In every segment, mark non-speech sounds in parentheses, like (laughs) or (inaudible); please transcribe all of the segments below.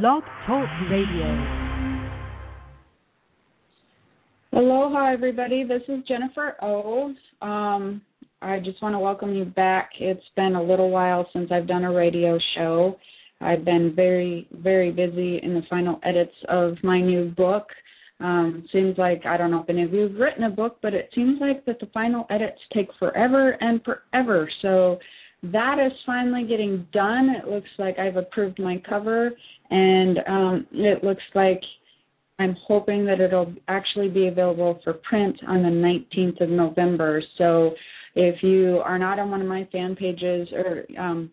Blog Talk Radio. Aloha, everybody. This is Jennifer O. Um, I just want to welcome you back. It's been a little while since I've done a radio show. I've been very, very busy in the final edits of my new book. Um, seems like I don't know if any of you have written a book, but it seems like that the final edits take forever and forever. So that is finally getting done. It looks like I've approved my cover, and um, it looks like I'm hoping that it'll actually be available for print on the 19th of November. So if you are not on one of my fan pages or um,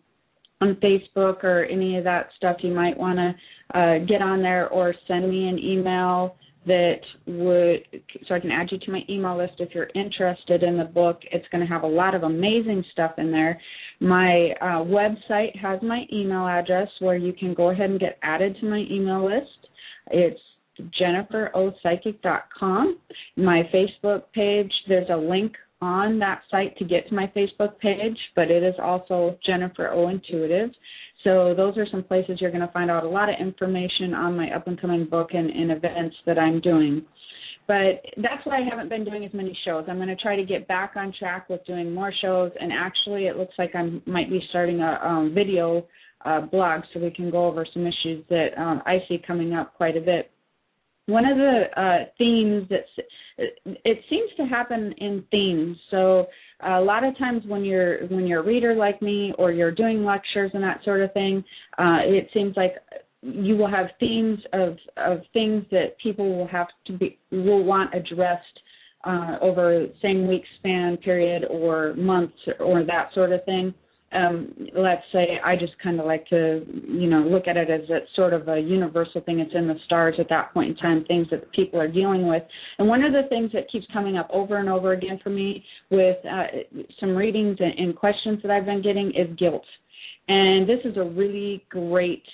on Facebook or any of that stuff, you might want to uh, get on there or send me an email that would so I can add you to my email list if you're interested in the book. It's going to have a lot of amazing stuff in there. My uh, website has my email address where you can go ahead and get added to my email list. It's jenniferopsychic.com. My Facebook page, there's a link on that site to get to my Facebook page, but it is also Jennifer O Intuitive. So those are some places you're going to find out a lot of information on my up and coming book and, and events that I'm doing. But that's why I haven't been doing as many shows. I'm going to try to get back on track with doing more shows, and actually, it looks like I might be starting a um, video uh, blog so we can go over some issues that um, I see coming up quite a bit one of the uh, themes that it seems to happen in themes. So a lot of times when you're when you're a reader like me or you're doing lectures and that sort of thing, uh, it seems like you will have themes of of things that people will have to be will want addressed uh, over same week span period or months or that sort of thing um, let's say I just kind of like to, you know, look at it as it's sort of a universal thing. It's in the stars at that point in time, things that people are dealing with. And one of the things that keeps coming up over and over again for me with uh, some readings and, and questions that I've been getting is guilt. And this is a really great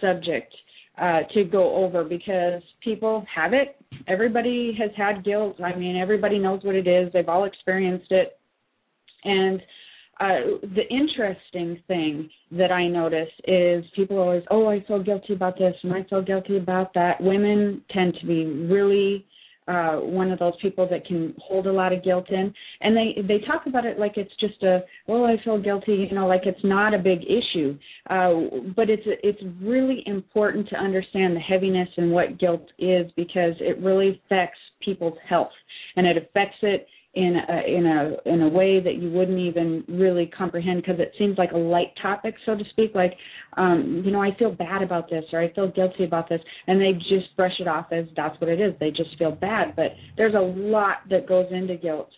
subject uh, to go over because people have it. Everybody has had guilt. I mean, everybody knows what it is. They've all experienced it. And uh, the interesting thing that I notice is people always, oh, I feel guilty about this and I feel guilty about that. Women tend to be really uh one of those people that can hold a lot of guilt in and they they talk about it like it's just a well i feel guilty you know like it's not a big issue uh but it's it's really important to understand the heaviness and what guilt is because it really affects people's health and it affects it in a in a in a way that you wouldn't even really comprehend because it seems like a light topic so to speak like um you know I feel bad about this or I feel guilty about this and they just brush it off as that's what it is. They just feel bad but there's a lot that goes into guilt.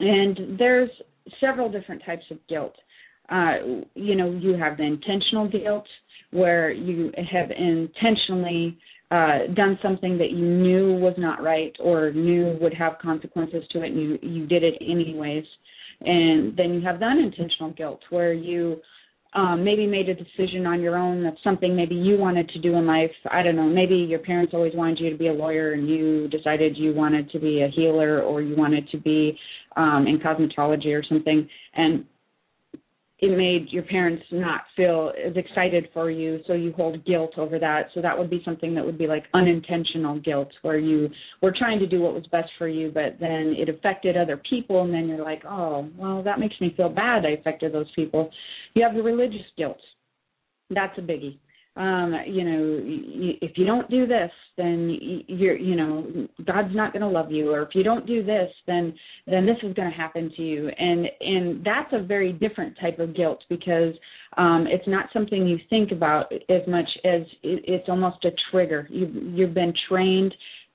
And there's several different types of guilt. Uh you know you have the intentional guilt where you have intentionally uh, done something that you knew was not right or knew would have consequences to it, and you you did it anyways. And then you have the unintentional guilt, where you um, maybe made a decision on your own of something maybe you wanted to do in life. I don't know. Maybe your parents always wanted you to be a lawyer, and you decided you wanted to be a healer, or you wanted to be um, in cosmetology or something. And it made your parents not feel as excited for you so you hold guilt over that. So that would be something that would be like unintentional guilt where you were trying to do what was best for you but then it affected other people and then you're like oh well that makes me feel bad i affected those people. You have the religious guilt. That's a biggie um you know if you don't do this then you're you know god's not going to love you. Or if you don't do this then then this is going to happen to you. And and that's a very different type of guilt because um it's not something you think about as much as it, it's almost a trigger. You you've been trained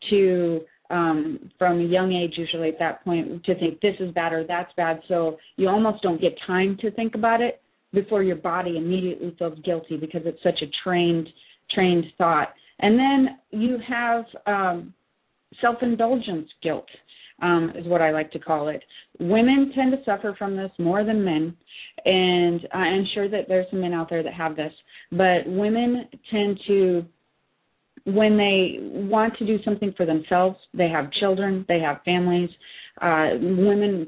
to um from a young age usually at that point to think this is bad or that's bad. So you almost don't get time to think about it before your body immediately feels guilty because it's such a trained trained thought. And then you have um, self-indulgence guilt um, is what I like to call it. Women tend to suffer from this more than men, and I'm sure that there's some men out there that have this. But women tend to, when they want to do something for themselves, they have children, they have families. Uh, women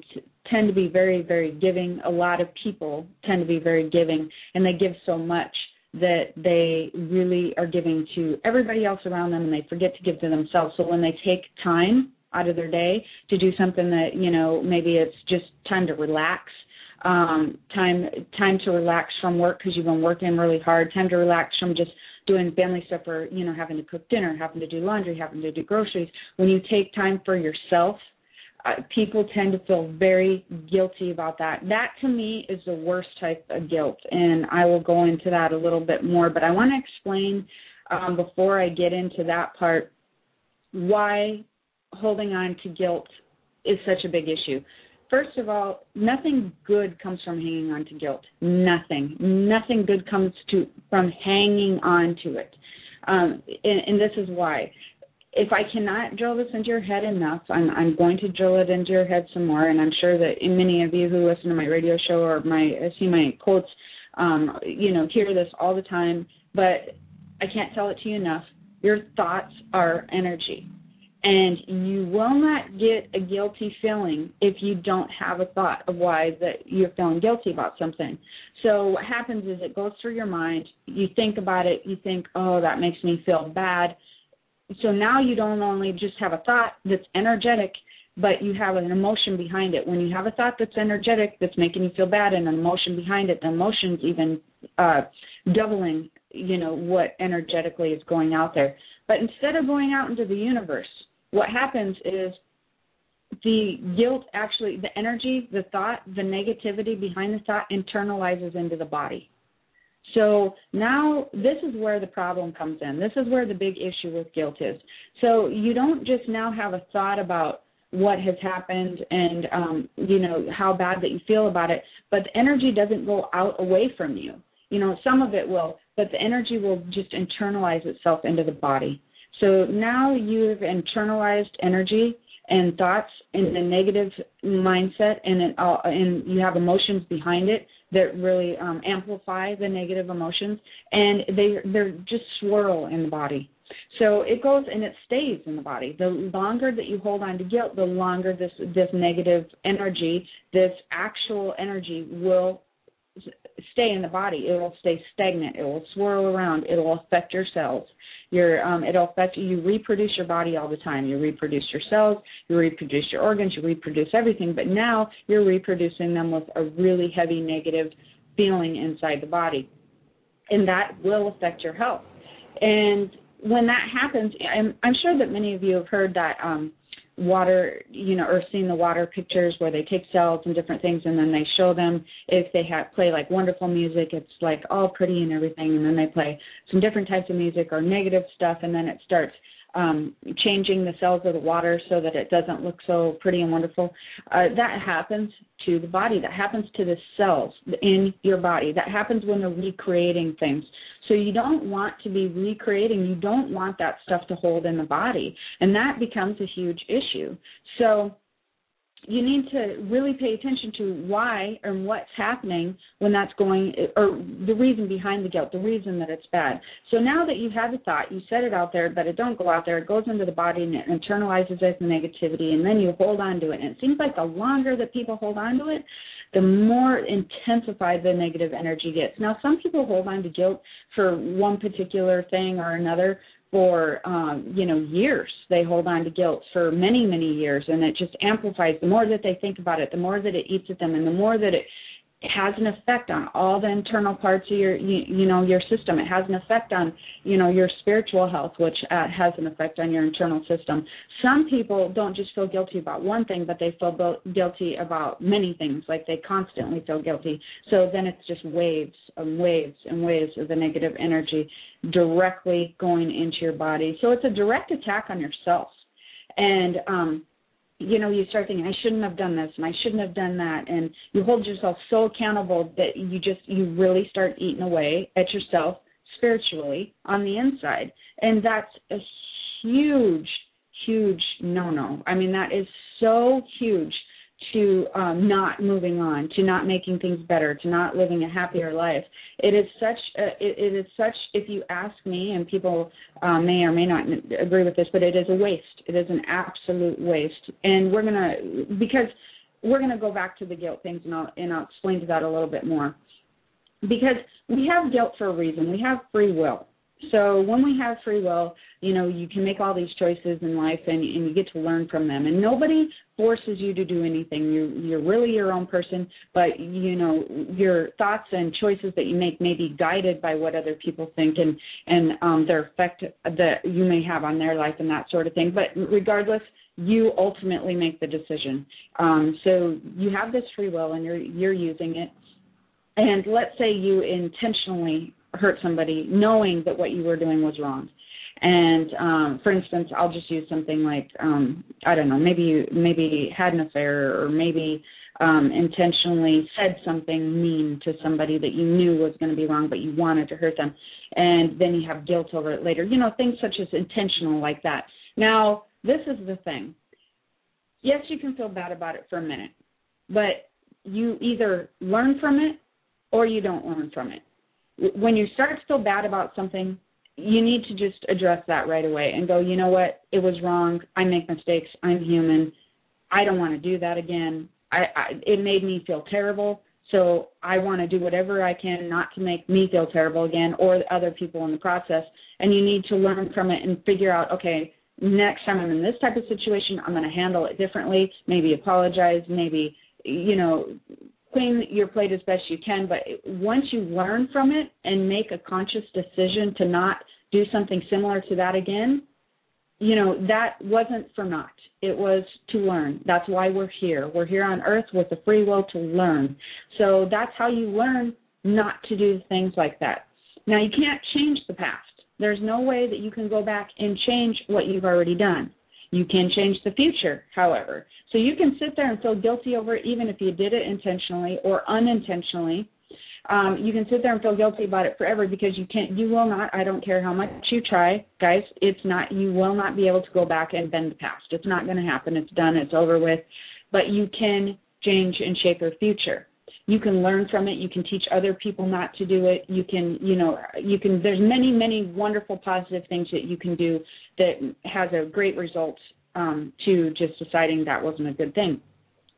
tend to be very, very giving. A lot of people tend to be very giving, and they give so much that they really are giving to everybody else around them and they forget to give to themselves. So when they take time out of their day to do something that, you know, maybe it's just time to relax, um time time to relax from work because you've been working really hard, time to relax from just doing family stuff or, you know, having to cook dinner, having to do laundry, having to do groceries. When you take time for yourself, people tend to feel very guilty about that. That to me is the worst type of guilt, and I will go into that a little bit more. But I want to explain um, before I get into that part why holding on to guilt is such a big issue. First of all, nothing good comes from hanging on to guilt. Nothing. Nothing good comes to from hanging on to it. Um, and, and this is why if I cannot drill this into your head enough, I'm I'm going to drill it into your head some more, and I'm sure that many of you who listen to my radio show or my see my quotes, um, you know, hear this all the time. But I can't tell it to you enough. Your thoughts are energy, and you will not get a guilty feeling if you don't have a thought of why that you're feeling guilty about something. So what happens is it goes through your mind. You think about it. You think, oh, that makes me feel bad so now you don't only just have a thought that's energetic but you have an emotion behind it. When you have a thought that's energetic that's making you feel bad and an emotion behind it the emotion's even uh doubling you know what energetically is going out there. But instead of going out into the universe what happens is the guilt actually the energy the thought the negativity behind the thought internalizes into the body so now this is where the problem comes in. This is where the big issue with guilt is. So you don't just now have a thought about what has happened and um you know how bad that you feel about it, but the energy doesn't go out away from you. You know, some of it will, but the energy will just internalize itself into the body. So now you've internalized energy and thoughts in a negative mindset and it, uh, and you have emotions behind it that really um, amplify the negative emotions, and they they're just swirl in the body. So it goes and it stays in the body. The longer that you hold on to guilt, the longer this this negative energy, this actual energy will stay in the body. It will stay stagnant. It will swirl around. It will affect your cells. Your um, it'll affect you. Reproduce your body all the time. You reproduce your cells. You reproduce your organs. You reproduce everything. But now you're reproducing them with a really heavy negative feeling inside the body, and that will affect your health. And when that happens, I'm, I'm sure that many of you have heard that um, water, you know, or seeing the water pictures where they take cells and different things and then they show them. If they have play like wonderful music, it's like all pretty and everything, and then they play some different types of music or negative stuff, and then it starts um, changing the cells of the water so that it doesn't look so pretty and wonderful. Uh, that happens to the body. That happens to the cells in your body. That happens when they're recreating things. So you don't want to be recreating. You don't want that stuff to hold in the body, and that becomes a huge issue. So you need to really pay attention to why and what's happening when that's going or the reason behind the guilt the reason that it's bad. So now that you've had the thought you set it out there but it don't go out there. It goes into the body and it internalizes as the negativity and then you hold on to it. And it seems like the longer that people hold on to it the more intensified the negative energy gets. Now some people hold on to guilt for one particular thing or another for um, you know years. They hold on to guilt for many many years, and it just amplifies. The more that they think about it, the more that it eats at them, and the more that it has an effect on all the internal parts of your you, you know your system. It has an effect on you know your spiritual health which uh, has an effect on your internal system. Some people don't just feel guilty about one thing but they feel guilty about many things. Like they constantly feel guilty. So then it's just waves and waves and waves of the negative energy directly going into your body. So it's a direct attack on yourself. And um you know, you start thinking, I shouldn't have done this and I shouldn't have done that and you hold yourself so accountable that you just you really start eating away at yourself spiritually on the inside. And that's a huge, huge no no. I mean that is so huge to um, not moving on, to not making things better, to not living a happier life. It is such. A, it, it is such. If you ask me, and people uh, may or may not agree with this, but it is a waste. It is an absolute waste. And we're gonna because we're gonna go back to the guilt things, and I'll and I'll explain to that a little bit more. because we have guilt for a reason. We have free will. So when we have free will, you know, you can make all these choices in life and, and you get to learn from them. And nobody forces you to do anything. You're you're really your own person, but you know, your thoughts and choices that you make may be guided by what other people think and and um their effect that you may have on their life and that sort of thing. But regardless, you ultimately make the decision. Um so you have this free will and you're you're using it. And let's say you intentionally hurt somebody knowing that what you were doing was wrong. And um for instance i'll just use something like um i don't know maybe you maybe had an affair or maybe um intentionally said something mean to somebody that you knew was going to be wrong but you wanted to hurt them and then you have guilt over it later. You know things such as intentional like that. Now this is the thing. Yes you can feel bad about it for a minute but you either learn from it or you don't learn from it when you start to feel bad about something, you need to just address that right away and go, you know what, it was wrong. I make mistakes. I'm human. I don't want to do that again. I, I it made me feel terrible. So I want to do whatever I can not to make me feel terrible again or other people in the process. And you need to learn from it and figure out, okay, next time I'm in this type of situation, I'm going to handle it differently. Maybe apologize. Maybe you know clean your plate as best you can, but once you learn from it and make a conscious decision to not do something similar to that again, you know, that wasn't for naught. It was to learn. That's why we're here. We're here on earth with the free will to learn. So that's how you learn not to do things like that. Now, you can't change the past. There's no way that you can go back and change what you've already done. You can change the future, however. So you can sit there and feel guilty over it, even if you did it intentionally or unintentionally. Um, you can sit there and feel guilty about it forever because you can't, you will not. I don't care how much you try, guys. It's not. You will not be able to go back and bend the past. It's not going to happen. It's done. It's over with. But you can change and shape your future you can learn from it. You can teach other people not to do it. You can you know you can there's many many wonderful positive things that you can do that has a great result um, to just deciding that wasn't a good thing.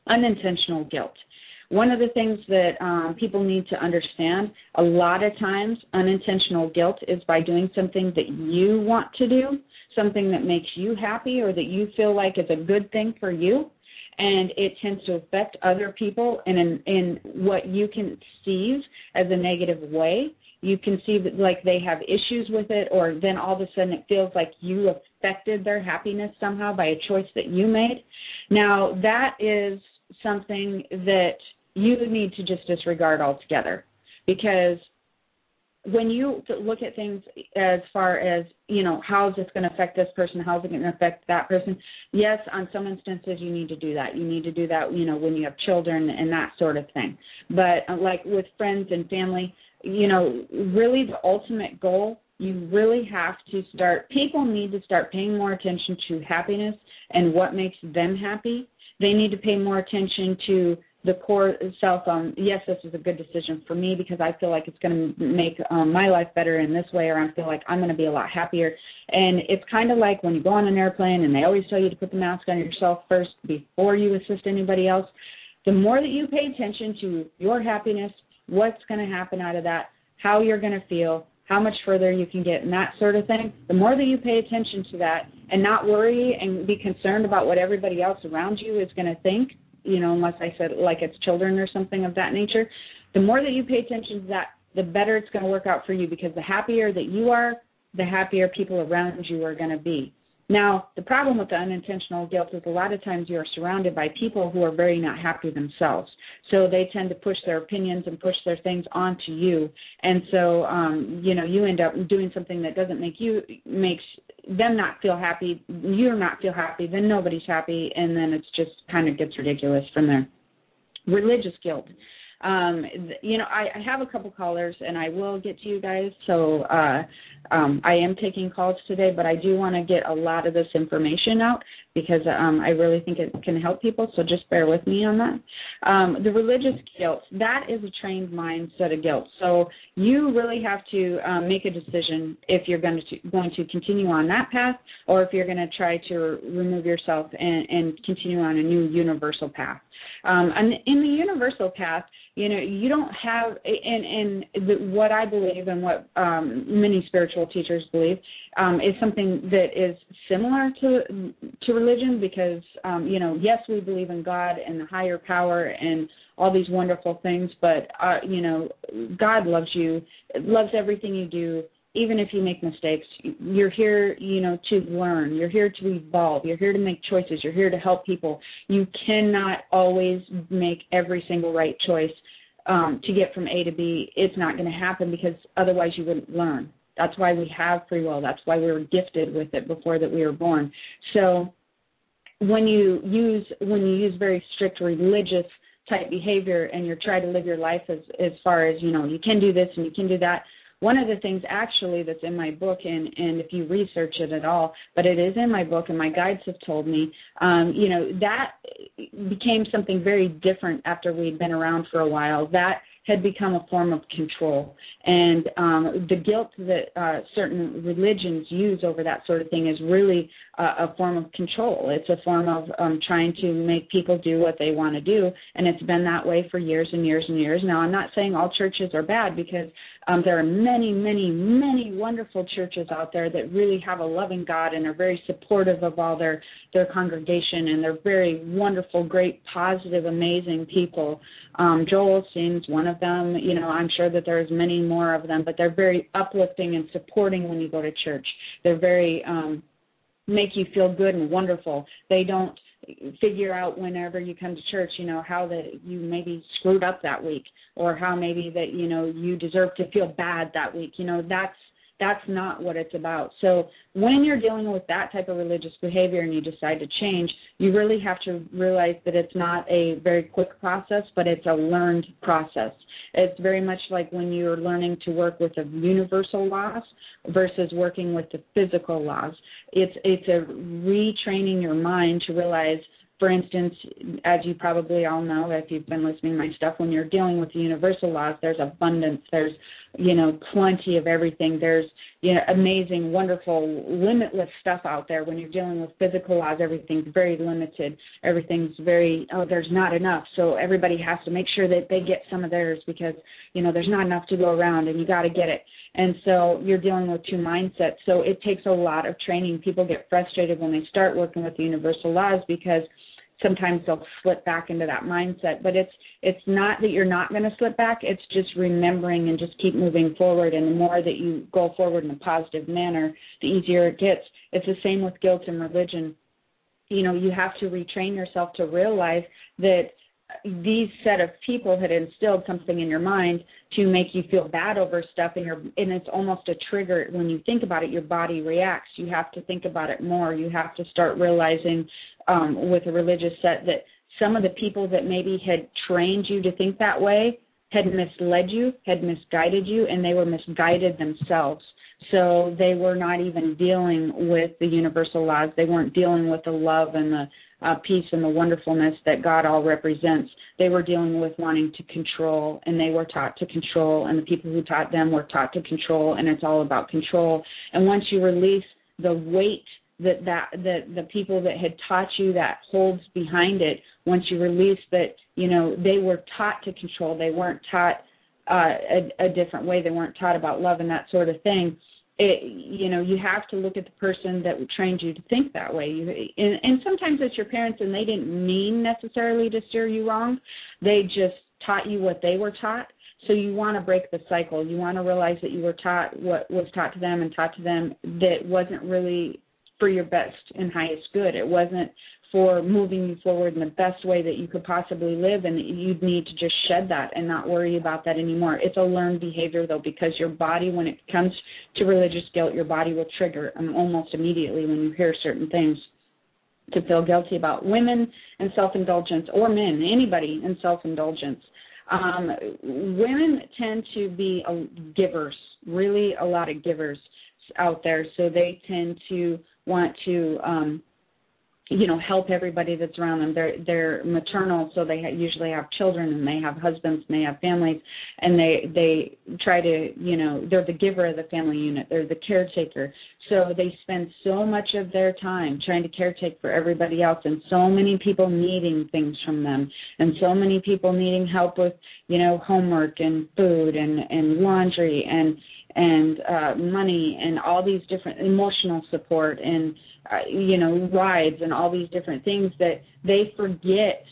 Unintentional guilt. One of the things that um, people need to understand a lot of times unintentional guilt is by doing something that you want to do something that makes you happy or that you feel like is a good thing for you and it tends to affect other people in an, in what you can see as a negative way. You can see that like they have issues with it, or then all of a sudden it feels like you affected their happiness somehow by a choice that you made. Now that is something that you need to just disregard altogether because when you look at things as far as you know how is this going to affect this person? How is it going to affect that person? Yes on some instances you need to do that. You need to do that you know when you have children and that sort of thing. But uh, like with friends and family you know really the ultimate goal you really have to start people need to start paying more attention to happiness and what makes them happy. They need to pay more attention to the core self um yes this is a good decision for me because i feel like it's going to make um, my life better in this way or i feel like i'm going to be a lot happier. And it's kind of like when you go on an airplane and they always tell you to put the mask on yourself first before you assist anybody else. The more that you pay attention to your happiness what's going to happen out of that how you're going to feel how much further you can get and that sort of thing the more that you pay attention to that and not worry and be concerned about what everybody else around you is going to think you know, unless I said like it's children or something of that nature, the more that you pay attention to that, the better it's going to work out for you because the happier that you are, the happier people around you are going to be. Now, the problem with the unintentional guilt is a lot of times you're surrounded by people who are very not happy themselves. So they tend to push their opinions and push their things onto you. And so, um, you know, you end up doing something that doesn't make you, makes them not feel happy, You're not feel happy, then nobody's happy, and then it's just kind of gets ridiculous from there. Religious guilt um you know I, I have a couple callers and i will get to you guys so uh um, I am taking calls today, but I do want to get a lot of this information out because um, I really think it can help people. So just bear with me on that. Um, the religious guilt that is a trained mindset of guilt. So you really have to um, make a decision if you're going to going to continue on that path or if you're going to try to remove yourself and, and continue on a new universal path. Um, and in the universal path, you know, you don't have, and and the, what I believe and what um, many spiritual teachers believe um, is something that is similar to to religion because, um, you know, yes, we believe in God and the higher power and all these wonderful things, but uh, you know, God loves you, loves everything you do even if you make mistakes, you're here, you know, to learn. You're here to evolve. You're here to make choices. You're here to help people. You cannot always make every single right choice um, to get from A to B. It's not going to happen because otherwise you wouldn't learn. That's why we have free will. That's why we were gifted with it before that we were born. So when you use when you use very strict religious type behavior and you're trying to live your life as as far as you know you can do this and you can do that one of the things actually that's in my book and and if you research it at all but it is in my book and my guides have told me um you know that became something very different after we'd been around for a while that had become a form of control. And um, the guilt that uh, certain religions use over that sort of thing is really uh, a form of control. It's a form of um, trying to make people do what they want to do, and it's been that way for years and years and years. Now, I'm not saying all churches are bad because um, there are many, many, many wonderful churches out there that really have a loving God and are very supportive of all their their congregation, and they're very wonderful, great, positive, amazing people. Um, Joel Osteen's one of them. You know, I'm sure that there's many more of them, but they're very uplifting and supporting when you go to church. They're very um, make you feel good and wonderful. They don't figure out whenever you come to church, you know, how that you maybe screwed up that week or how maybe that, you know, you deserve to feel bad that week. You know, that's that's not what it's about. So when you're dealing with that type of religious behavior and you decide to change, you really have to realize that it's not a very quick process, but it's a learned process. It's very much like when you're learning to work with the universal laws versus working with the physical laws. It's it's a retraining your mind to realize for instance, as you probably all know if you've been listening to my stuff, when you're dealing with the universal laws, there's abundance, there's you know plenty of everything. There's you know amazing, wonderful, limitless stuff out there. When you're dealing with physical laws, everything's very limited. Everything's very oh, there's not enough. So everybody has to make sure that they get some of theirs because you know there's not enough to go around, and you got to get it. And so you're dealing with two mindsets. So it takes a lot of training. People get frustrated when they start working with the universal laws because sometimes they'll slip back into that mindset but it's it's not that you're not going to slip back it's just remembering and just keep moving forward. And the more that you go forward in a positive manner the easier it gets. It's the same with guilt and religion. You know you have to retrain yourself to realize that these set of people had instilled something in your mind to make you feel bad over stuff and your and it's almost a trigger. When you think about it your body reacts. You have to think about it more. You have to start realizing um with a religious set that some of the people that maybe had trained you to think that way had misled you had misguided you and they were misguided themselves. So they were not even dealing with the universal laws. They weren't dealing with the love and the uh, peace and the wonderfulness that God all represents. They were dealing with wanting to control, and they were taught to control, and the people who taught them were taught to control, and it's all about control. And once you release the weight that that that the people that had taught you that holds behind it, once you release that, you know, they were taught to control. They weren't taught uh, a, a different way. They weren't taught about love and that sort of thing it, you know you have to look at the person that trained you to think that way. You, and, and sometimes it's your parents and they didn't mean necessarily to steer you wrong. They just taught you what they were taught. So you want to break the cycle. You want to realize that you were taught what was taught to them and taught to them that wasn't really for your best and highest good. It wasn't for moving you forward in the best way that you could possibly live and you'd need to just shed that and not worry about that anymore. It's a learned behavior though because your body when it comes to religious guilt your body will trigger um, almost immediately when you hear certain things to feel guilty about women and self-indulgence or men anybody in self-indulgence. Um, women tend to be givers really a lot of givers out there, so they tend to want to um you know help everybody that's around them. They're they're maternal so they ha- usually have children and they have husbands and they have families. And they they try to you know they're the giver of the family unit. They're the caretaker. So they spend so much of their time trying to caretake for everybody else and so many people needing things from them. And so many people needing help with you know homework and food and and laundry and and uh money and all these different emotional support and you know rides and all these different things that they forget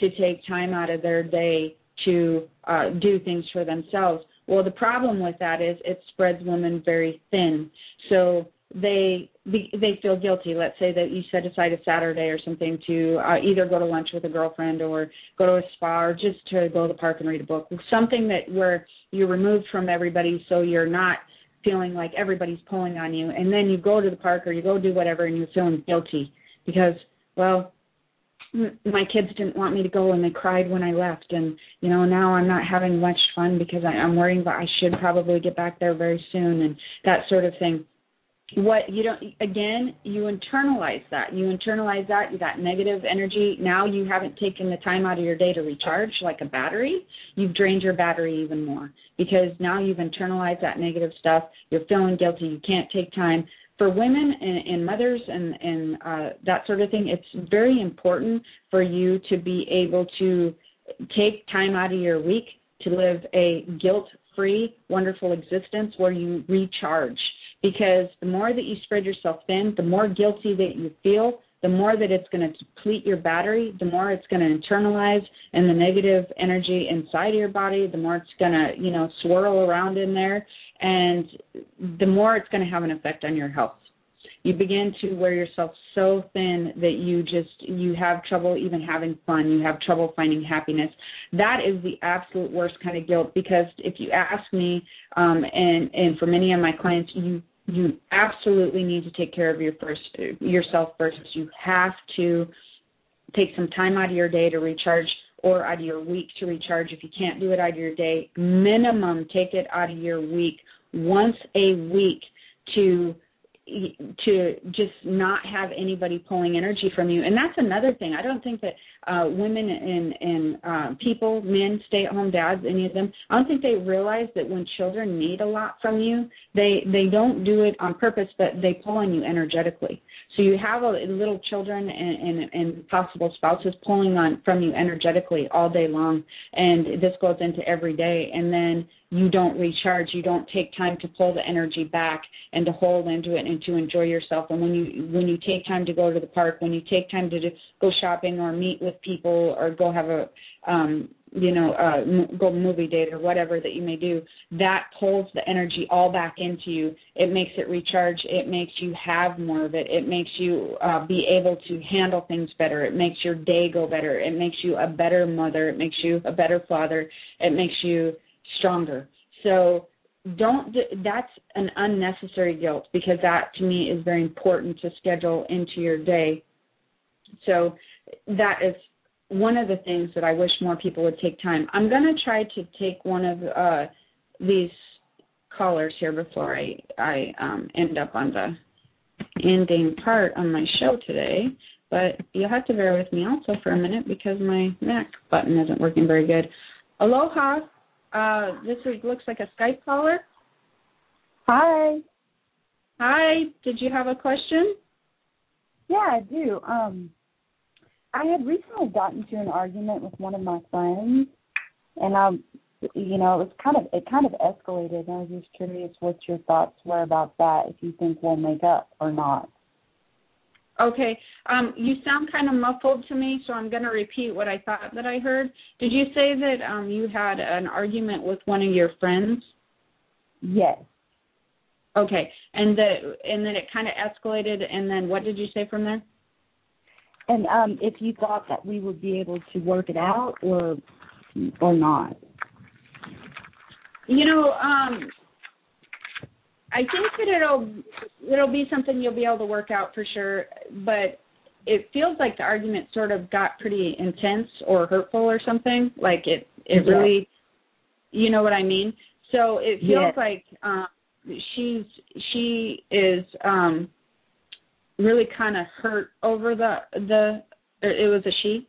to take time out of their day to uh do things for themselves. Well the problem with that is it spreads women very thin. So they they feel guilty. Let's say that you set aside a saturday or something to uh, either go to lunch with a girlfriend or go to a spa or just to go to the park and read a book. Something that where you're removed from everybody so you're not feeling like everybody's pulling on you and then you go to the park or you go do whatever and you're feeling guilty because well my kids didn't want me to go and they cried when I left. And you know now I'm not having much fun because I, I'm worrying about I should probably get back there very soon and that sort of thing what you don't again you internalize that. You internalize that you got negative energy. Now you haven't taken the time out of your day to recharge like a battery. You've drained your battery even more because now you've internalized that negative stuff. You're feeling guilty. You can't take time. For women and, and mothers and and uh that sort of thing it's very important for you to be able to take time out of your week to live a guilt free wonderful existence where you recharge because the more that you spread yourself thin, the more guilty that you feel, the more that it's going to deplete your battery, the more it's going to internalize and the negative energy inside of your body, the more it's going to, you know, swirl around in there and the more it's going to have an effect on your health. You begin to wear yourself so thin that you just you have trouble even having fun, you have trouble finding happiness. That is the absolute worst kind of guilt because if you ask me um and and for many of my clients you you absolutely need to take care of your first yourself first. You have to take some time out of your day to recharge or out of your week to recharge. If you can't do it out of your day, minimum take it out of your week once a week to to just not have anybody pulling energy from you. And that's another thing. I don't think that uh women and and uh people men stay at home dads any of them i don't think they realize that when children need a lot from you they they don't do it on purpose but they pull on you energetically so you have a, little children and, and and possible spouses pulling on from you energetically all day long. And this goes into every day. And then you don't recharge. You don't take time to pull the energy back and to hold into it and to enjoy yourself. And when you when you take time to go to the park when you take time to do, go shopping or meet with people or go have a um you know uh go movie date or whatever that you may do that pulls the energy all back into you. It makes it recharge. It makes you have more of it. It makes you uh be able to handle things better. It makes your day go better. It makes you a better mother. It makes you a better father. It makes you stronger. So don't that's an unnecessary guilt because that to me is very important to schedule into your day. So that is one of the things that I wish more people would take time. I'm going to try to take one of uh, these callers here before I I um, end up on the ending part on my show today. But you'll have to bear with me also for a minute because my Mac button isn't working very good. Aloha, uh, this is, looks like a Skype caller. Hi. Hi. Did you have a question? Yeah, I do. Um, I had recently gotten into an argument with one of my friends, and I, you know, it was kind of it kind of escalated. And I was just curious what your thoughts were about that. If you think we'll make up or not. Okay. Um, you sound kind of muffled to me, so I'm going to repeat what I thought that I heard. Did you say that um, you had an argument with one of your friends? Yes. Okay. And that and then it kind of escalated, and then what did you say from there? And um, if you thought that we would be able to work it out, or or not. You know, um, I think that it'll it'll be something you'll be able to work out for sure, but it feels like the argument sort of got pretty intense or hurtful or something. Like it it yeah. really you know what I mean? So it feels yeah. like um she's she is um really kind of hurt over the the it was a she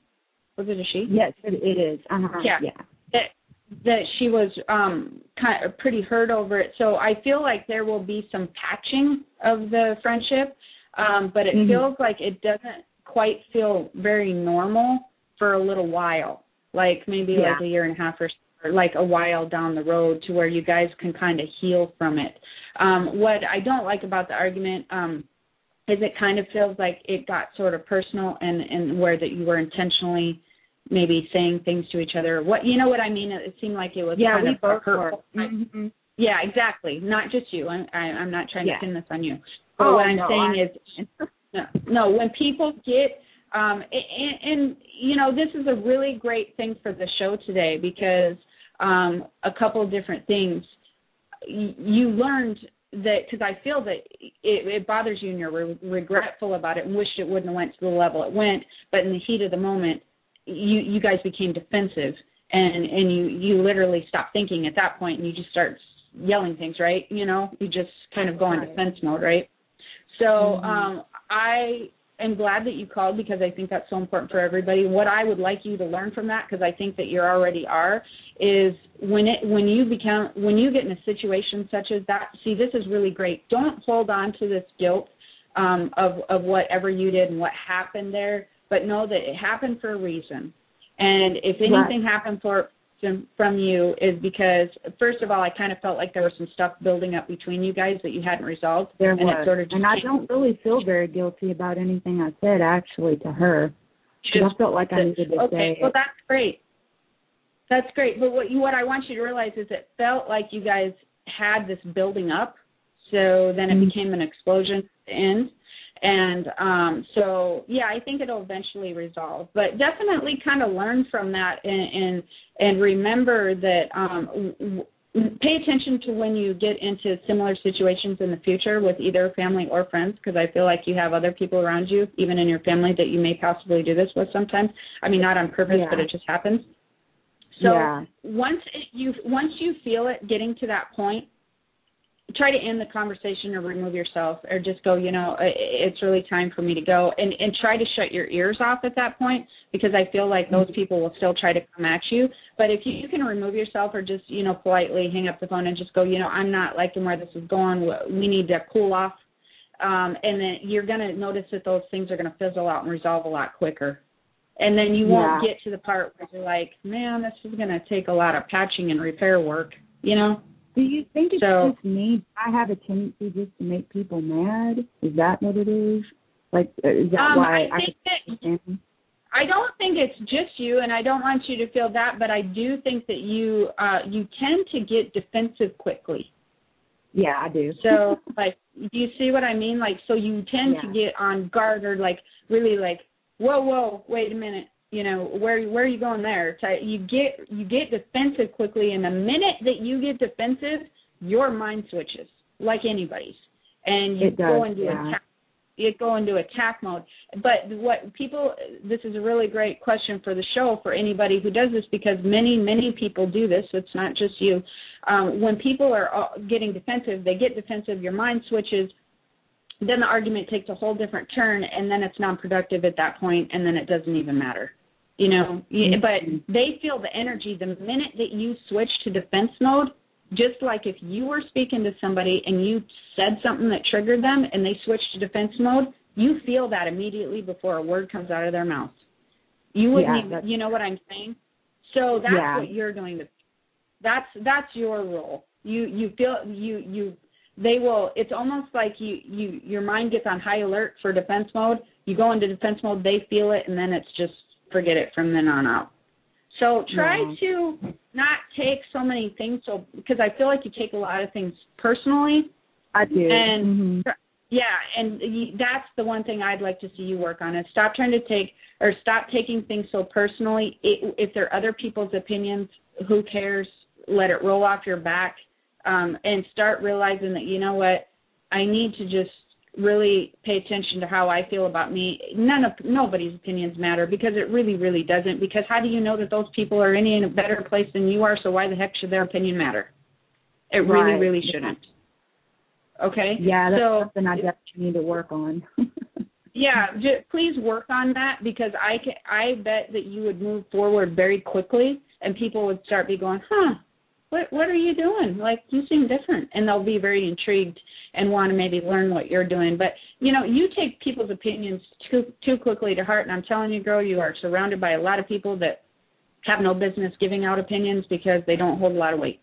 was it a she yes it, it is uh-huh. yeah yeah that that she was um kind of pretty hurt over it so i feel like there will be some patching of the friendship um but it mm-hmm. feels like it doesn't quite feel very normal for a little while like maybe yeah. like a year and a half or like a while down the road to where you guys can kind of heal from it. Um, what I don't like about the argument um, is it kind of feels like it got sort of personal and and where that you were intentionally maybe saying things to each other. What you know what I mean? It seemed like it was yeah, kind we of both mm-hmm. Yeah, exactly. Not just you. I'm I, I'm not trying yeah. to pin this on you. But oh, what I'm no, saying I... is, no, no, when people get um and, and you know this is a really great thing for the show today because um, a couple of different things. You learned that because I feel that it, it bothers you and you're re- regretful about it and wished it wouldn't have went to the level it went, but in the heat of the moment, you you guys became defensive and and you you literally stop thinking at that point and you just start yelling things, right? You know, you just kind of go on defense mode, right? So mm-hmm. um, I am glad that you called because I think that's so important for everybody. What I would like you to learn from that, because I think that you already are, is when it when you become when you get in a situation such as that. See, this is really great. Don't hold on to this guilt um, of of whatever you did and what happened there, but know that it happened for a reason. And if anything right. happened for from you is because first of all, I kind of felt like there was some stuff building up between you guys that you hadn't resolved. There and was, it sort of and I don't really feel very guilty about anything I said actually to her. Just, I felt like I needed to okay, say. well that's great. That's great. But what you what I want you to realize is it felt like you guys had this building up, so then it mm-hmm. became an explosion at the end and um so yeah i think it'll eventually resolve but definitely kind of learn from that and and, and remember that um w- pay attention to when you get into similar situations in the future with either family or friends because i feel like you have other people around you even in your family that you may possibly do this with sometimes i mean not on purpose yeah. but it just happens so yeah. once it, you once you feel it getting to that point try to end the conversation or remove yourself or just go you know it's really time for me to go and and try to shut your ears off at that point because i feel like those people will still try to come at you. But if you can remove yourself or just you know politely hang up the phone and just go you know i'm not liking where this is going. We need to cool off. Um and then you're going to notice that those things are going to fizzle out and resolve a lot quicker. And then you won't yeah. get to the part where you're like man this is going to take a lot of patching and repair work you know do you think it's so, just me? I have a tendency just to make people mad. Is that what it is? Like, uh, is that um, why I, think that, I don't think it's just you, and I don't want you to feel that, but I do think that you uh you tend to get defensive quickly. Yeah, I do. So, (laughs) like, do you see what I mean? Like, so you tend yeah. to get on guard or like really like, whoa, whoa, wait a minute you know where where are you going there? So you get you get defensive quickly and the minute that you get defensive your mind switches like anybody's. And you does, go into yeah. attack you go into attack mode. But what people this is a really great question for the show for anybody who does this because many many people do this. It's not just you. Um, when people are getting defensive they get defensive your mind switches then the argument takes a whole different turn and then it's non-productive at that point and then it doesn't even matter you know mm-hmm. but they feel the energy the minute that you switch to defense mode just like if you were speaking to somebody and you said something that triggered them and they switched to defense mode you feel that immediately before a word comes out of their mouth you wouldn't yeah, even, you know what i'm saying so that's yeah. what you're doing to, that's that's your role you you feel you you they will it's almost like you you your mind gets on high alert for defense mode you go into defense mode they feel it and then it's just forget it from then on out. So try yeah. to not take so many things so because i feel like you take a lot of things personally. I do. And mm-hmm. yeah and you, that's the one thing i'd like to see you work on is stop trying to take or stop taking things so personally. It, if there are other people's opinions who cares? Let it roll off your back. Um, and start realizing that you know what? I need to just really pay attention to how I feel about me. None of nobody's opinions matter because it really, really doesn't. Because how do you know that those people are any in a better place than you are? So why the heck should their opinion matter? It really, right. really shouldn't. Okay. Yeah, that's so, something I definitely need to work on. (laughs) yeah, j- please work on that because I can, I bet that you would move forward very quickly, and people would start be going, huh. What what are you doing? Like you seem different, and they'll be very intrigued and want to maybe learn what you're doing. But you know, you take people's opinions too too quickly to heart, and I'm telling you, girl, you are surrounded by a lot of people that have no business giving out opinions because they don't hold a lot of weight.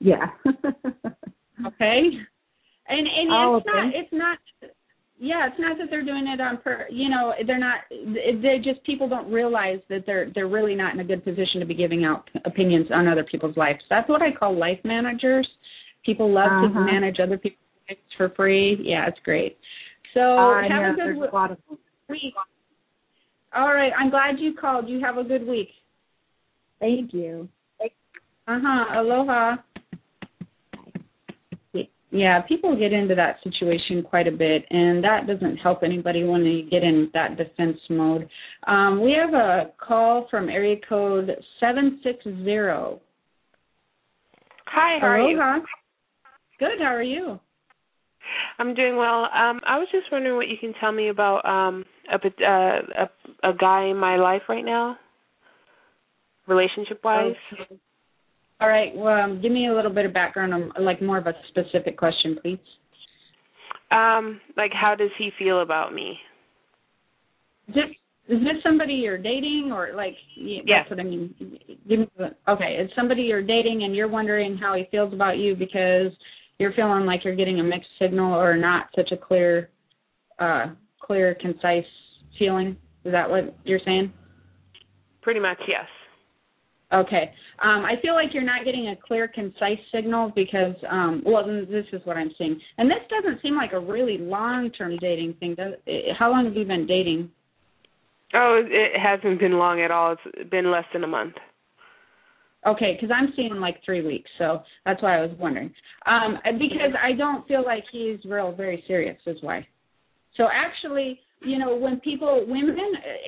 Yeah. (laughs) okay. And and it's not it's not yeah, it's not that they're doing it on per you know, they're not they just people don't realize that they're they're really not in a good position to be giving out opinions on other people's lives. That's what I call life managers. People love to Uh-huh. manage other people's lives for free. Yeah, it's great. So I have know a good w- a of week. All right, I'm glad you called. You have a good week. Thank you. Uh huh. Aloha. Yeah, people get into that situation quite a bit, and that doesn't help anybody when they get in that defense mode. Um, we have a call from area code seven six zero. Hi, how are you? Aloha. Good. How are you? I'm doing well. Um, I was just wondering what you can tell me about um a uh, a a guy in my life right now, relationship wise. Okay. All right. Well, um, give me a little bit of background on, like, more of a specific question, please. Um, like how does he feel about me? Is this is this somebody you're dating or like yeah, Yeah. that's what I mean. Give me Okay, it's somebody you're dating and you're wondering how he feels about you because you're feeling like you're getting a mixed signal or not such a clear uh clear concise feeling. Is that what you're saying? Pretty much, yes. Okay. Um, I feel like you're not getting a clear, concise signal because, um, well, this is what I'm seeing. And this doesn't seem like a really long-term dating thing. Does it? How long have you been dating? Oh, it hasn't been long at all. It's been less than a month. Okay, because I'm seeing like three weeks, so that's why I was wondering. Um, because I don't feel like he's real, very serious. Is why. So actually, you know, when people, women,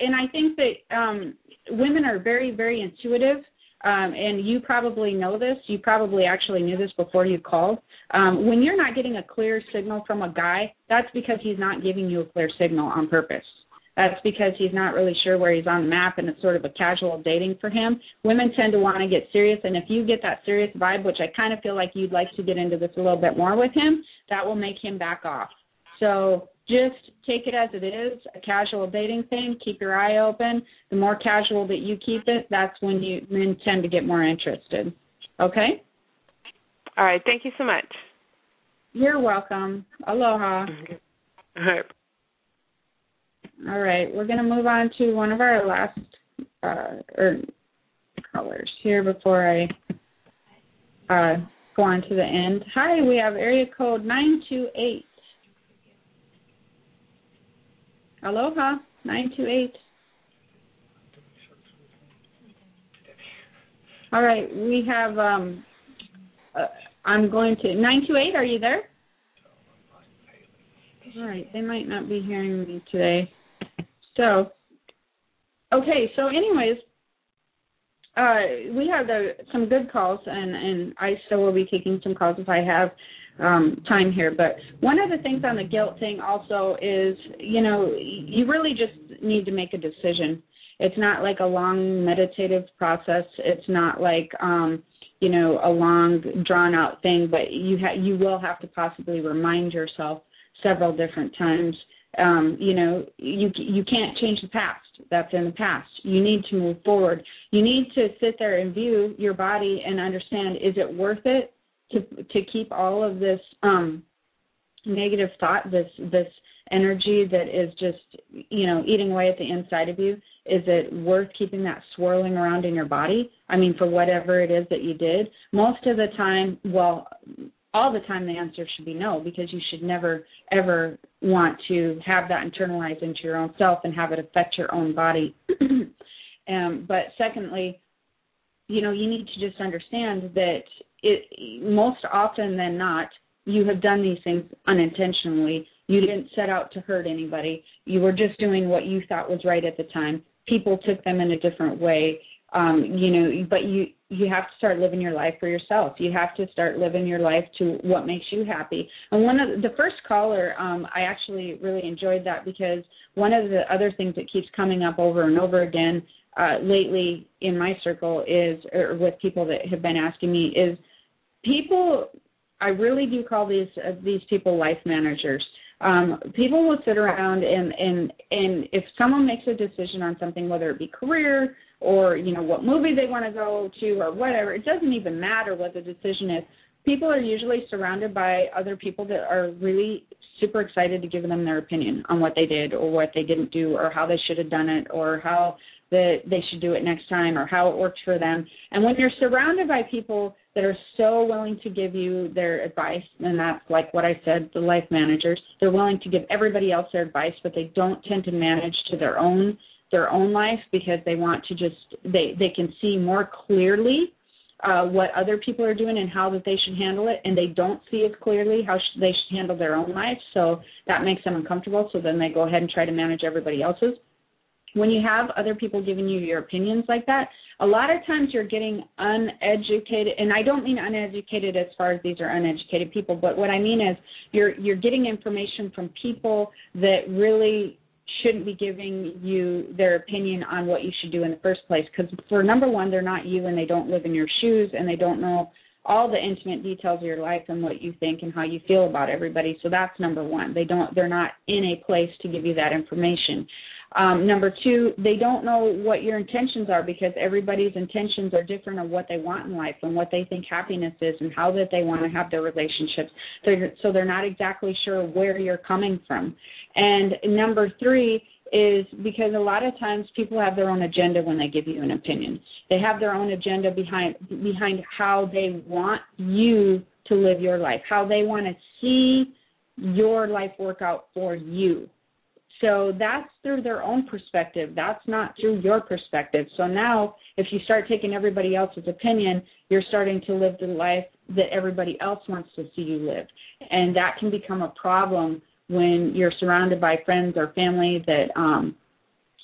and I think that um, women are very, very intuitive. Um, and you probably know this. You probably actually knew this before you called. Um, when you're not getting a clear signal from a guy, that's because he's not giving you a clear signal on purpose. That's because he's not really sure where he's on the map and it's sort of a casual dating for him. Women tend to want to get serious, and if you get that serious vibe, which I kind of feel like you'd like to get into this a little bit more with him, that will make him back off. So just take it as it is, a casual dating thing. Keep your eye open. The more casual that you keep it, that's when you men tend to get more interested. Okay? All right. Thank you so much. You're welcome. Aloha. (laughs) All right. All right, we're going to move on to one of our last uh, or callers here before I uh, go on to the end. Hi, we have area code 928. Aloha, 928. All right, we have, um, uh, I'm going to, 928, are you there? All right, they might not be hearing me today. So, okay, so anyways, uh, we had uh, some good calls, and, and I still will be taking some calls if I have um, time here. But one of the things on the guilt thing also is, you know, you really just need to make a decision. It's not like a long meditative process. It's not like, um, you know, a long drawn out thing. But you ha- you will have to possibly remind yourself several different times um, you know, you you can't change the past. That's in the past. You need to move forward. You need to sit there and view your body and understand: is it worth it to to keep all of this um, negative thought, this this energy that is just you know eating away at the inside of you? Is it worth keeping that swirling around in your body? I mean, for whatever it is that you did. Most of the time, well, all the time the answer should be no because you should never ever want to have that internalized into your own self and have it affect your own body (clears throat) um, but secondly you know you need to just understand that it most often than not you have done these things unintentionally. You didn't set out to hurt anybody. You were just doing what you thought was right at the time. People took them in a different way um you know but you you have to start living your life for yourself. You have to start living your life to what makes you happy. And one of the first caller um i actually really enjoyed that because one of the other things that keeps coming up over and over again uh lately in my circle is or with people that have been asking me is people i really do call these uh, these people life managers. Um, people will sit around and and and if someone makes a decision on something, whether it be career or you know what movie they want to go to or whatever, it doesn't even matter what the decision is. People are usually surrounded by other people that are really super excited to give them their opinion on what they did or what they didn't do or how they should have done it or how that they should do it next time or how it worked for them. And when you're surrounded by people that are so willing to give you their advice, and that's like what I said, the life managers, they're willing to give everybody else their advice, but they don't tend to manage to their own their own life because they want to just they they can see more clearly uh, what other people are doing and how that they should handle it, and they don't see as clearly how sh- they should handle their own life. So that makes them uncomfortable. So then they go ahead and try to manage everybody else's when you have other people giving you your opinions like that, a lot of times you're getting uneducated and I don't mean uneducated as far as these are uneducated people, but what I mean is you're you're getting information from people that really shouldn't be giving you their opinion on what you should do in the first place. Because for number one they're not you and they don't live in your shoes and they don't know all the intimate details of your life and what you think and how you feel about everybody. So that's number one. They don't they're not in a place to give you that information um, number two, they don't know what your intentions are because everybody's intentions are different of what they want in life and what they think happiness is and how that they want to have their relationships. They're, so they're not exactly sure where you're coming from. And number three is because a lot of times people have their own agenda when they give you an opinion. They have their own agenda behind behind how they want you to live your life, how they want to see your life work out for you so that's through their own perspective. That's not through your perspective. So now, if you start taking everybody else's opinion, you're starting to live the life that everybody else wants to see you live. And that can become a problem when you're surrounded by friends or family that, um,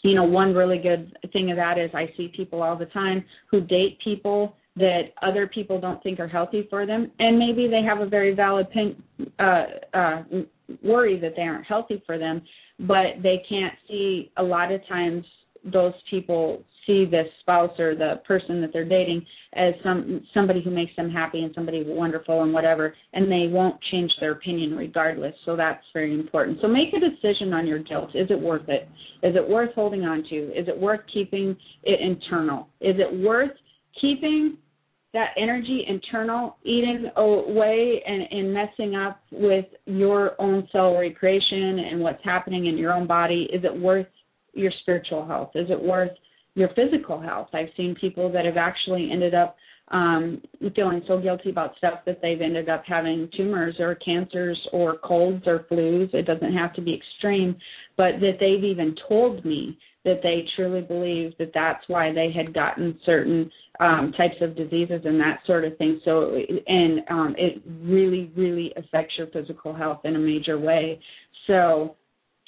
you know, one really good thing of that is I see people all the time who date people that other people don't think are healthy for them, and maybe they have a very valid pin, uh, uh, worry that they aren't healthy for them, but they can't see a lot of times those people see the spouse or the person that they're dating as some somebody who makes them happy and somebody wonderful and whatever and they won't change their opinion regardless. So that's very important. So make a decision on your guilt. Is it worth it? Is it worth holding on to? Is it worth keeping it internal? Is it worth keeping that energy internal eating away and, and messing up with your own cell recreation and what's happening in your own body is it worth your spiritual health? Is it worth your physical health? I've seen people that have actually ended up um feeling so guilty about stuff that they've ended up having tumors or cancers or colds or flus. It doesn't have to be extreme but that they've even told me that they truly believe that that's why they had gotten certain um, types of diseases and that sort of thing. So, and um, it really, really affects your physical health in a major way. So,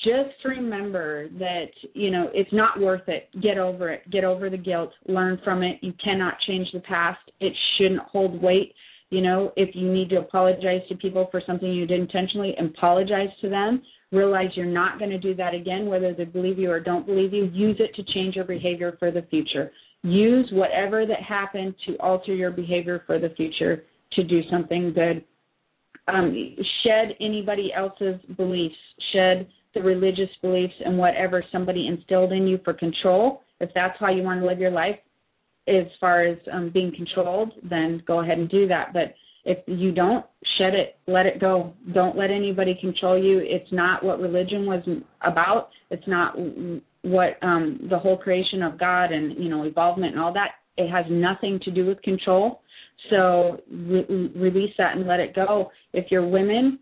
just remember that you know it's not worth it. Get over it. Get over the guilt. Learn from it. You cannot change the past. It shouldn't hold weight. You know, if you need to apologize to people for something you did intentionally, apologize to them. Realize you're not going to do that again, whether they believe you or don't believe you. Use it to change your behavior for the future use whatever that happened to alter your behavior for the future to do something good. Um, shed anybody else's beliefs, shed the religious beliefs and whatever somebody instilled in you for control. If that's how you want to live your life, as far as um, being controlled, then go ahead and do that. But if you don't, shed it, let it go. Don't let anybody control you. It's not what religion was about. It's not what um the whole creation of God and you know involvement and all that it has nothing to do with control. So re- release that and let it go. If you're women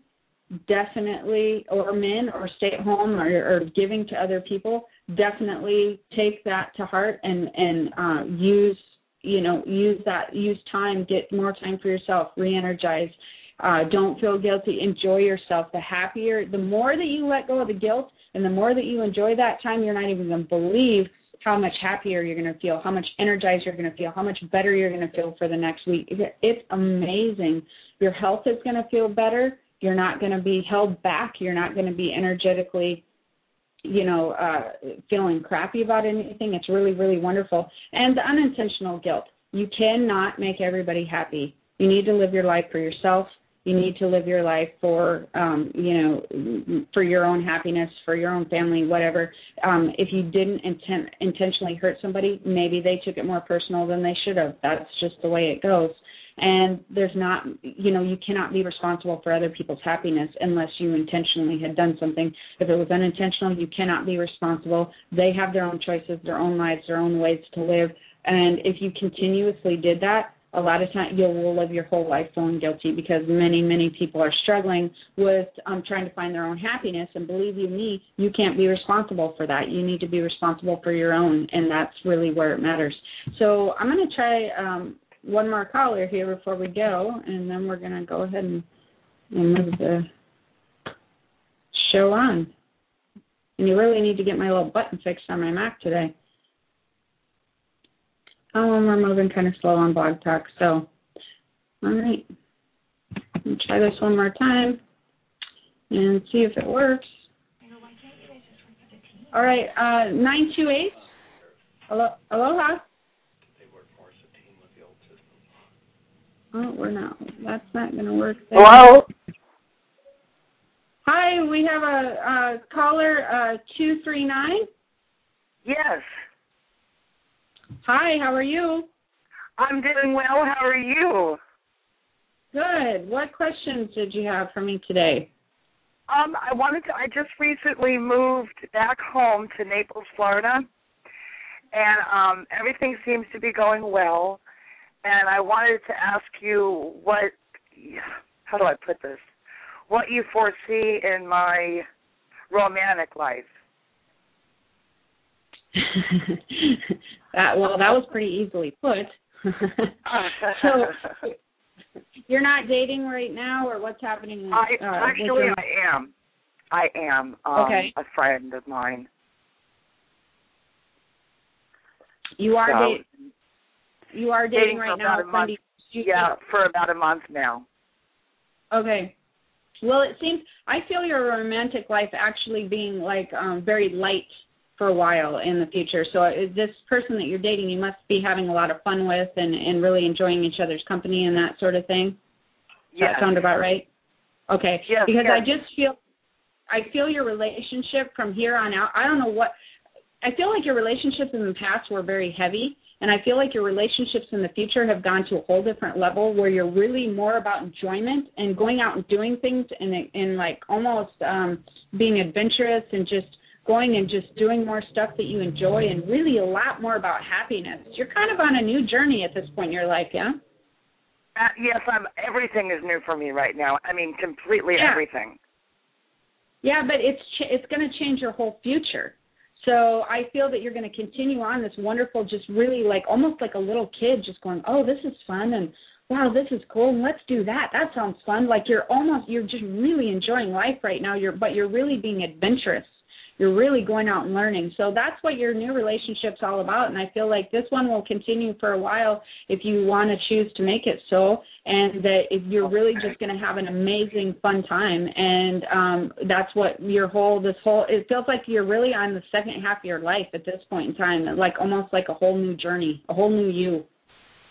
definitely or men or stay at home or, or giving to other people definitely take that to heart and and uh use you know use that use time get more time for yourself re-energize. Uh don't feel guilty. Enjoy yourself. The happier the more that you let go of the guilt and the more that you enjoy that time, you're not even going to believe how much happier you're going to feel, how much energized you're going to feel, how much better you're going to feel for the next week. It's amazing. Your health is going to feel better. You're not going to be held back. You're not going to be energetically you know uh feeling crappy about anything it's really really wonderful and the unintentional guilt you cannot make everybody happy you need to live your life for yourself you need to live your life for um you know for your own happiness for your own family whatever. Um if you didn't intent intentionally hurt somebody maybe they took it more personal than they should have. That's just the way it goes. And there's not you know you cannot be responsible for other people's happiness unless you intentionally had done something. If it was unintentional you cannot be responsible. They have their own choices their own lives their own ways to live. And if you continuously did that a lot of time you will live your whole life feeling guilty because many many people are struggling with um trying to find their own happiness. And believe you me you can't be responsible for that. You need to be responsible for your own and that's really where it matters. So i'm going to try um one more caller here before we go and then we're going to go ahead and, and move the show on. And you really need to get my little button fixed on my mac today Oh, and we're moving kind of slow on Blog Talk. So, all right. Try this one more time and see if it works. All right, uh, 928. Alo- aloha. Oh, we're not. That's not going to work. There. Hello? Hi, we have a, a caller, uh, 239. Yes. Hi, how are you? I'm doing well. How are you? Good. What questions did you have for me today? Um, I wanted to I just recently moved back home to Naples, Florida. And um everything seems to be going well. And I wanted to ask you what how do I put this? What you foresee in my romantic life. (laughs) that well, that was pretty easily put. (laughs) so you're not dating right now, or what's happening? I uh, actually your... I am. I am um, okay. a friend of mine. You are so, dating. You are dating, dating right now. Yeah, for about a month now. Okay. Well, it seems I feel your romantic life actually being like um very light for a while in the future. So uh, this person that you're dating, you must be having a lot of fun with and and really enjoying each other's company and that sort of thing. Yes. that sound about right? Okay. Yes, because. I just feel I feel your relationship from here on out. I don't know what I feel like your relationships in the past were very heavy and I feel like your relationships in the future have gone to a whole different level where you're really more about enjoyment and going out and doing things and and like almost um being adventurous and just going and just doing more stuff that you enjoy and really a lot more about happiness. You're kind of on a new journey at this point in your life, yeah? Uh, yes, I'm. Everything is new for me right now. I mean, completely Yeah. everything. Yeah, but it's ch- it's going to change your whole future. So I feel that you're going to continue on this wonderful, just really like almost like a little kid, just going, oh, this is fun, and wow, this is cool, and let's do that. That sounds fun. Like you're almost, you're just really enjoying life right now. You're, but you're really being adventurous. You're really going out and learning. So that's what your new relationship's all about. And I feel like this one will continue for a while if you want to choose to make it so. And that if you're really just going to have an amazing fun time. And um that's what your whole this whole it feels like you're really on the second half of your life at this point in time, like almost like a whole new journey, a whole new you.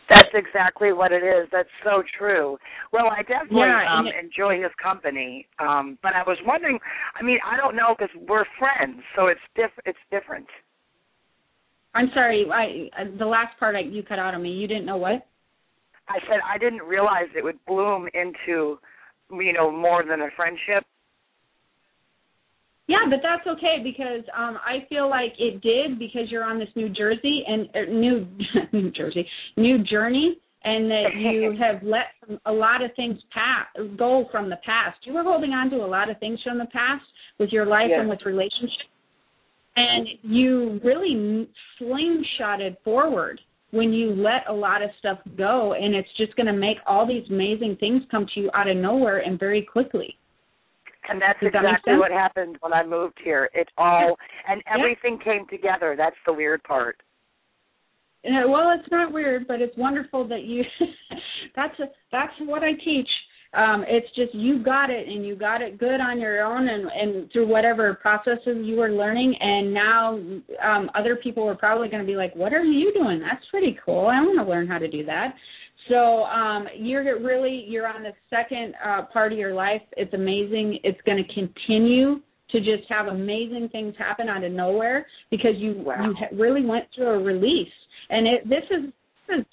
That's exactly what it is. That's so true. Well, I definitely Yeah, um, it- enjoy his company. Um, but I was wondering. I mean, I don't know because we're friends, so it's diff- It's different. I'm sorry, I uh, the last part I, you cut out on me. You didn't know what? I said I didn't realize it would bloom into, you know, more than a friendship. Yeah, but that's okay because um I feel like it did because you're on this New Jersey and er, new (laughs) New Jersey new journey and that you (laughs) have let a lot of things pass go from the past. You were holding on to a lot of things from the past with your life Yes. and with relationships, and you really slingshotted forward when you let a lot of stuff go, and it's just going to make all these amazing things come to you out of nowhere and very quickly. And that's Does exactly sense? what happened when I moved here. It all and everything came together. That's the weird part. Yeah, well, it's not weird, but it's wonderful that you. (laughs) that's a, that's what I teach. Um, it's just you got it, and you got it good on your own, and and through whatever processes you were learning, and now um, other people are probably going to be like, "What are you doing? That's pretty cool. I want to learn how to do that." So um, you're really you're on the second uh, part of your life. It's amazing. It's going to continue to just have amazing things happen out of nowhere because you Wow. you ha- really went through a release and it this is this is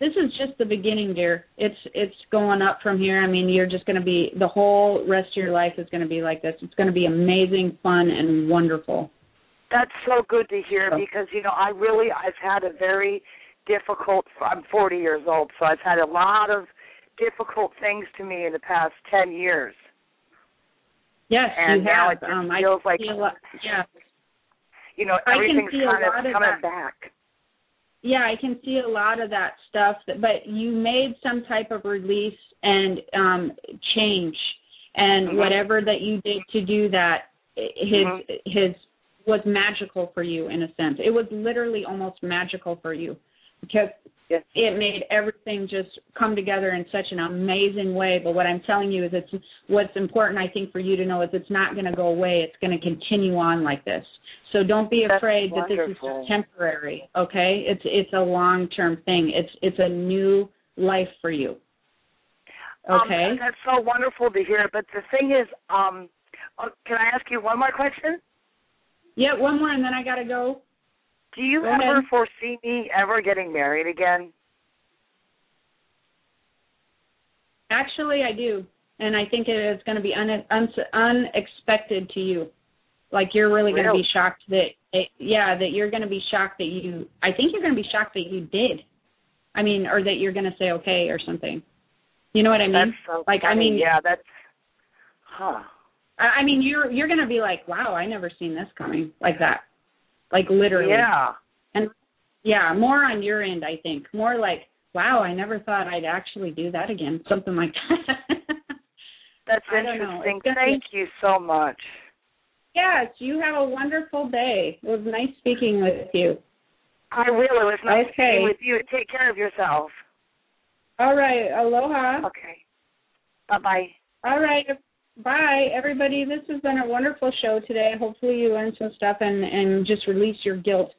this is just the beginning dear it's it's going up from here i mean you're just going to be the whole rest of your life is going to be like this it's going to be amazing fun and wonderful That's so good to hear So- because you know I really I've had a very difficult. I'm 40 years old, so I've had a lot of difficult things to me in the past 10 years. yes And you now have it just um feels I like- lot, yeah You know, everything's kind of of coming that. back. yeah i can see a lot of that stuff that, but you made some type of release and um change and Mhm. whatever that you did to do that his Mhm. his was magical for you in a sense it was literally almost magical for you because Yes. it made everything just come together in such an amazing way. But what i'm telling you is it's what's important i think for you to know is it's not going to go away. It's going to continue on like this. So don't be That's afraid that this is temporary okay? It's it's a long term thing. It's it's a new life for you. Okay? Um, that's so wonderful to hear. But the thing is, um, uh, can I ask you one more question? yeah one more and then i got to go Do you Go ever ahead. foresee me ever getting married again? Actually, I do, and I think it is going to be un- un- unexpected to you. Like you're really going to be shocked that, it, yeah, that you're going to be shocked that you. I think you're going to be shocked that you did. I mean, or that you're going to say okay or something. You know what I mean? That's so like I mean, yeah, that's huh. I, I mean, you're you're going to be like, wow, I never seen this coming like that, like literally. Yeah. And yeah, more on your end, I think. More like, wow, I never thought I'd actually do that again. Something like that. (laughs) That's I don't know. interesting. It's gonna be- Thank you so much. Yes, you have a wonderful day. It was nice speaking with you. I really was nice Okay. speaking with you. Take care of yourself. All right, aloha. Okay. Bye bye. All right, bye, everybody. This has been a wonderful show today. Hopefully, you learned some stuff and and just release your guilt.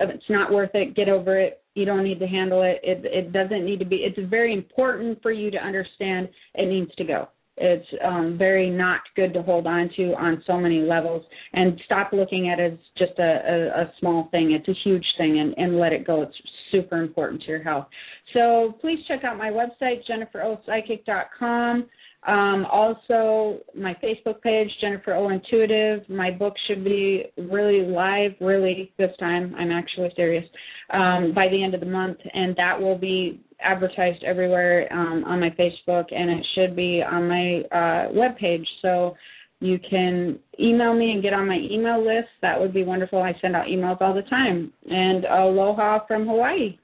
If it's not worth it, get over it. You don't need to handle it. It it doesn't need to be. It's very important for you to understand. It needs to go. It's um, very not good to hold on to on so many levels, and stop looking at it as just a, a, a small thing. It's a huge thing, and, and let it go. It's super important to your health. So please check out my website, jenniferopsychic.com. Um, also, my Facebook page, Jennifer O Intuitive. My book should be really live, really this time. I'm actually serious. Um, by the end of the month, and that will be advertised everywhere um, on my Facebook, and it should be on my uh, webpage. So you can email me and get on my email list. That would be wonderful. I send out emails all the time. And aloha from Hawaii.